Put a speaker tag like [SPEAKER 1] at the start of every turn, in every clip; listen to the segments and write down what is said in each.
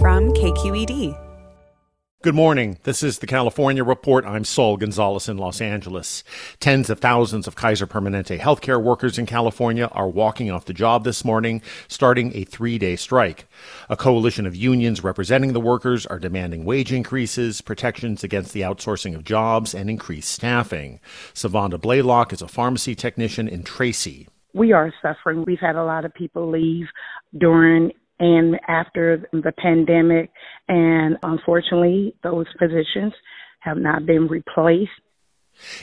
[SPEAKER 1] From KQED.
[SPEAKER 2] Good morning. This is the California Report. I'm Saul Gonzalez in Los Angeles. Tens of thousands of Kaiser Permanente healthcare workers in California are walking off the job this morning, starting a three day strike. A coalition of unions representing the workers are demanding wage increases, protections against the outsourcing of jobs, and increased staffing. Savanda Blaylock is a pharmacy technician in Tracy.
[SPEAKER 3] We are suffering. We've had a lot of people leave during and after the pandemic. And unfortunately, those positions have not been replaced.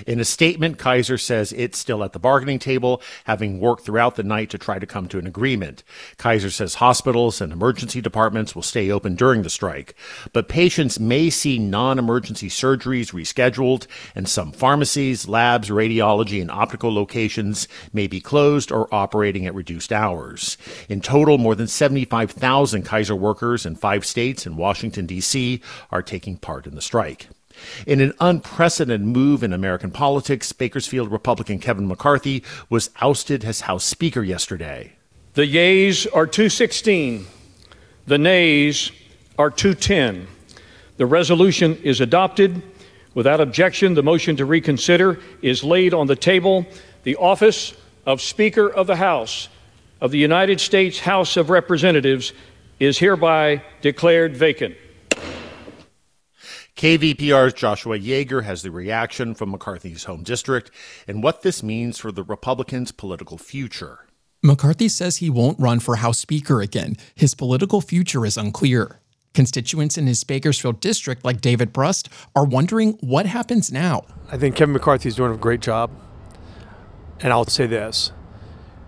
[SPEAKER 2] In a statement, Kaiser says it's still at the bargaining table, having worked throughout the night to try to come to an agreement. Kaiser says hospitals and emergency departments will stay open during the strike, but patients may see non emergency surgeries rescheduled, and some pharmacies, labs, radiology, and optical locations may be closed or operating at reduced hours. In total, more than 75,000 Kaiser workers in five states and Washington, D.C. are taking part in the strike. In an unprecedented move in American politics, Bakersfield Republican Kevin McCarthy was ousted as House Speaker yesterday.
[SPEAKER 4] The yeas are 216, the nays are 210. The resolution is adopted. Without objection, the motion to reconsider is laid on the table. The office of Speaker of the House of the United States House of Representatives is hereby declared vacant.
[SPEAKER 2] KVPR's Joshua Yeager has the reaction from McCarthy's home district and what this means for the Republicans' political future.
[SPEAKER 5] McCarthy says he won't run for House Speaker again. His political future is unclear. Constituents in his Bakersfield district, like David Brust, are wondering what happens now.
[SPEAKER 6] I think Kevin McCarthy is doing a great job. And I'll say this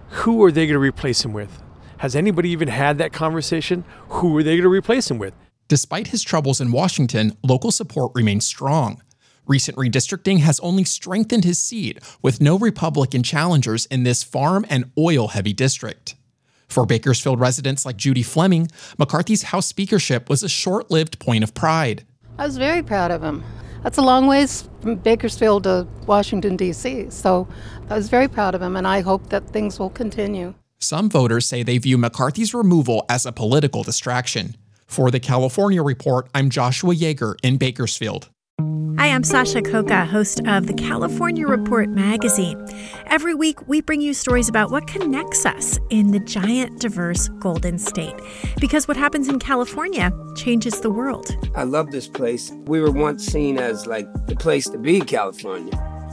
[SPEAKER 6] who are they going to replace him with? Has anybody even had that conversation? Who are they going to replace him with?
[SPEAKER 5] Despite his troubles in Washington, local support remains strong. Recent redistricting has only strengthened his seat, with no Republican challengers in this farm and oil heavy district. For Bakersfield residents like Judy Fleming, McCarthy's House speakership was a short lived point of pride.
[SPEAKER 7] I was very proud of him. That's a long ways from Bakersfield to Washington, D.C., so I was very proud of him, and I hope that things will continue.
[SPEAKER 5] Some voters say they view McCarthy's removal as a political distraction. For the California Report, I'm Joshua Yeager in Bakersfield.
[SPEAKER 8] Hi, I'm Sasha Khokha, host of the California Report magazine. Every week, we bring you stories about what connects us in the giant, diverse Golden State. Because what happens in California changes the world.
[SPEAKER 9] I love this place. We were once seen as like the place to be, California.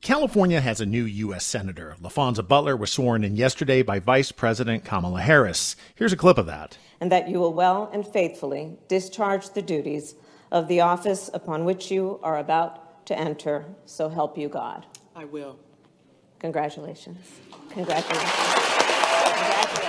[SPEAKER 2] California has a new U.S. Senator. Laphonza Butler was sworn in yesterday by Vice President Kamala Harris. Here's a clip of that.
[SPEAKER 10] And that you will well and faithfully discharge the duties of the office upon which you are about to enter. So help you God.
[SPEAKER 11] I will.
[SPEAKER 10] Congratulations. Congratulations.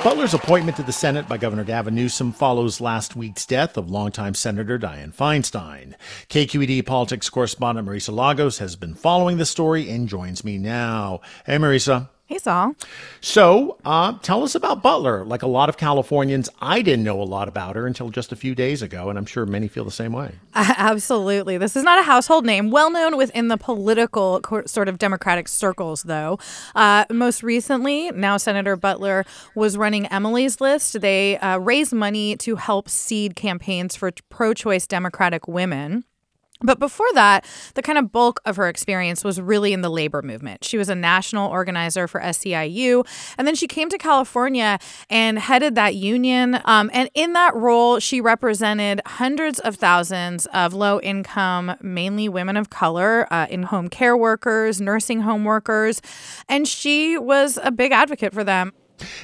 [SPEAKER 2] Butler's appointment to the Senate by Governor Gavin Newsom follows last week's death of longtime Senator Dianne Feinstein. KQED politics correspondent Marisa Lagos has been following the story and joins me now. Hey, Marisa.
[SPEAKER 11] Hey, Saul.
[SPEAKER 2] So, uh, tell us about Butler. Like a lot of Californians, I didn't know a lot about her until just a few days ago, and I'm sure many feel the same way.
[SPEAKER 11] Uh, absolutely. This is not a household name, well known within the political sort of Democratic circles, though. Uh, most recently, now Senator Butler was running Emily's List. They uh, raise money to help seed campaigns for pro choice Democratic women. But before that, the kind of bulk of her experience was really in the labor movement. She was a national organizer for SEIU, and then she came to California and headed that union. Um, and in that role, she represented hundreds of thousands of low income, mainly women of color, uh, in home care workers, nursing home workers, and she was a big advocate for them.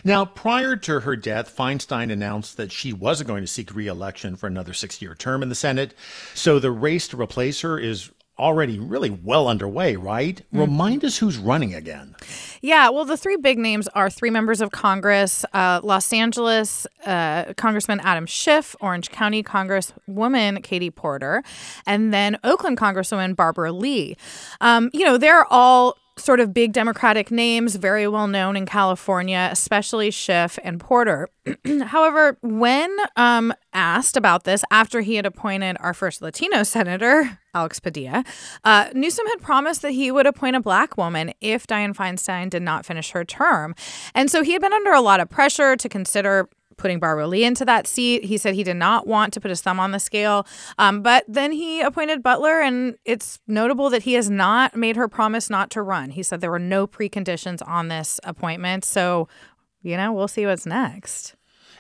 [SPEAKER 2] Now, prior to her death, Feinstein announced that she wasn't going to seek re-election for another six-year term in the Senate. So the race to replace her is already really well underway, right? Mm-hmm. Remind us who's running again.
[SPEAKER 11] Yeah, well, the three big names are three members of Congress uh, Los Angeles uh, Congressman Adam Schiff, Orange County Congresswoman Katie Porter, and then Oakland Congresswoman Barbara Lee. Um, you know, they're all sort of big Democratic names, very well known in California, especially Schiff and Porter. However, when um, asked about this after he had appointed our first Latino senator, Alex Padilla, uh, Newsom had promised that he would appoint a black woman if Dianne Feinstein did not finish her term. And so he had been under a lot of pressure to consider putting Barbara Lee into that seat. He said he did not want to put his thumb on the scale. Um, but then he appointed Butler, and it's notable that he has not made her promise not to run. He said there were no preconditions on this appointment. So, you know, we'll see what's next.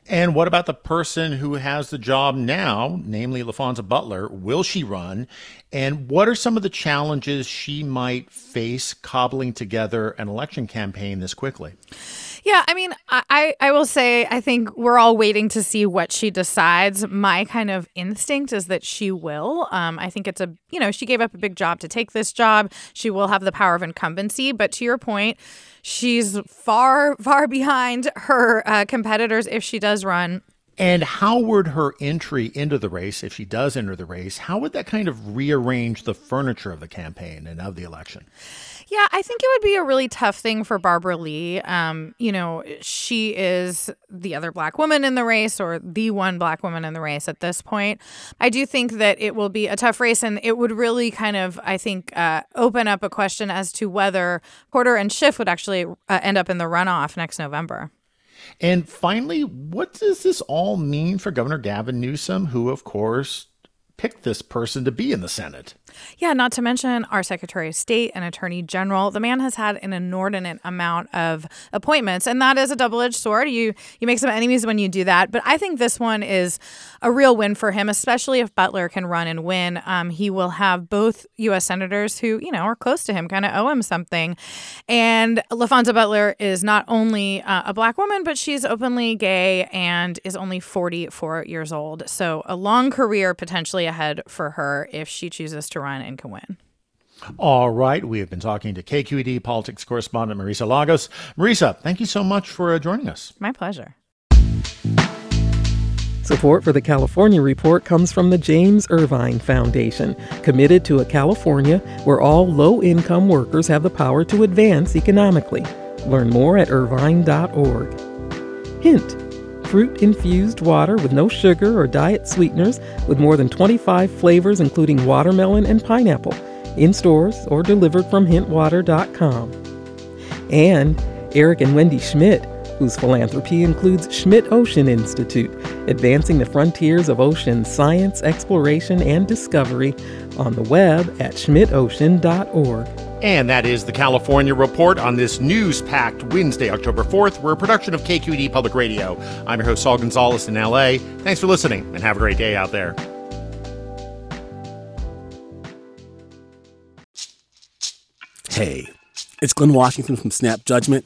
[SPEAKER 2] And what about the person who has the job now, namely Laphonza Butler? Will she run? And what are some of the challenges she might face cobbling together an election campaign this quickly?
[SPEAKER 11] Yeah, I mean, I, I will say, I think we're all waiting to see what she decides. My kind of instinct is that she will. Um, I think it's a, you know, she gave up a big job to take this job. She will have the power of incumbency. But to your point, she's far, far behind her uh, competitors if she does run.
[SPEAKER 2] And how would her entry into the race, if she does enter the race, how would that kind of rearrange the furniture of the campaign and of the election?
[SPEAKER 11] Yeah, I think it would be a really tough thing for Barbara Lee. Um, you know, she is the other black woman in the race or the one black woman in the race at this point. I do think that it will be a tough race and it would really kind of, I think, uh, open up a question as to whether Porter and Schiff would actually uh, end up in the runoff next November.
[SPEAKER 2] And finally, what does this all mean for Governor Gavin Newsom, who, of course, picked this person to be in the Senate?
[SPEAKER 11] Yeah, not to mention our Secretary of State and Attorney General. The man has had an inordinate amount of appointments, and that is a double-edged sword. You you make some enemies when you do that, but I think this one is a real win for him, especially if Butler can run and win. Um, he will have both U.S. senators who you know are close to him, kind of owe him something, and Laphonza Butler is not only uh, a black woman, but she's openly gay and is only 44 years old. So a long career potentially ahead for her if she chooses to run run and can win.
[SPEAKER 2] All right. We have been talking to KQED politics correspondent Marisa Lagos. Marisa, thank you so much for uh, joining us.
[SPEAKER 11] My pleasure.
[SPEAKER 12] Support for the California Report comes from the James Irvine Foundation, committed to a California where all low income workers have the power to advance economically. Learn more at irvine.org. Hint fruit infused water with no sugar or diet sweeteners, with more than 25 flavors, including watermelon and pineapple, in stores or delivered from hintwater.com. And Eric and Wendy Schmidt, whose philanthropy includes Schmidt Ocean Institute, advancing the frontiers of ocean science, exploration, and discovery on the web at schmidtocean.org.
[SPEAKER 2] And that is the California Report on this news packed Wednesday, October 4th. We're a production of KQED Public Radio. I'm your host, Saul Gonzalez in LA. Thanks for listening and have a great day out there.
[SPEAKER 13] Hey, it's Glynn Washington from Snap Judgment.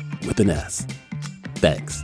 [SPEAKER 13] with an S. Thanks.